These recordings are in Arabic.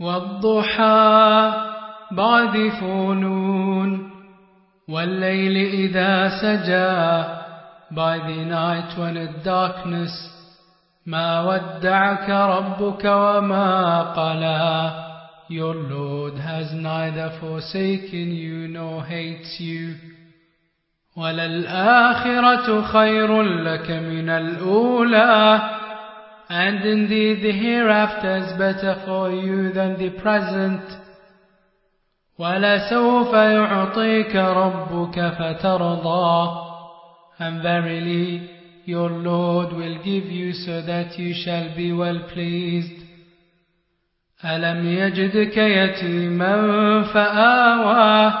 والضحى بعد فنون والليل إذا سجى by the night when in darkness ما ودعك ربك وما قلى Your Lord has neither forsaken you nor hates you وللآخرة خير لك من الأولى And indeed the hereafter is better for you than the present. وَلَسَوْفَ يُعْطِيكَ رَبُّكَ فَتَرْضَى And verily your Lord will give you so that you shall be well pleased. أَلَمْ يَجِدْكَ يَتِيمًا فَآوَى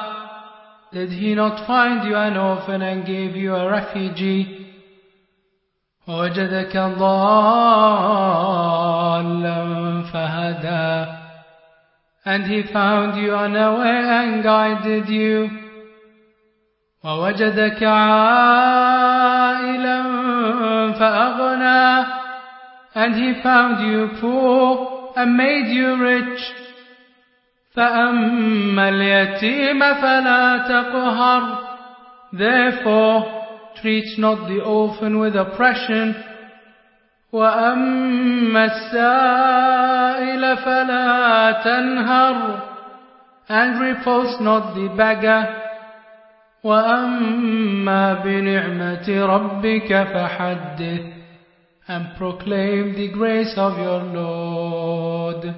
Did he not find you an orphan and gave you a refugee? ووجدك ضالا فهدى and he found you unaware and guided you ووجدك عائلا فأغنى and he found you poor and made you rich فأما اليتيم فلا تقهر therefore treats not the orphan with oppression. وأما السائل فلا تنهر and repulse not the beggar وأما بنعمة ربك فحدث and proclaim the grace of your Lord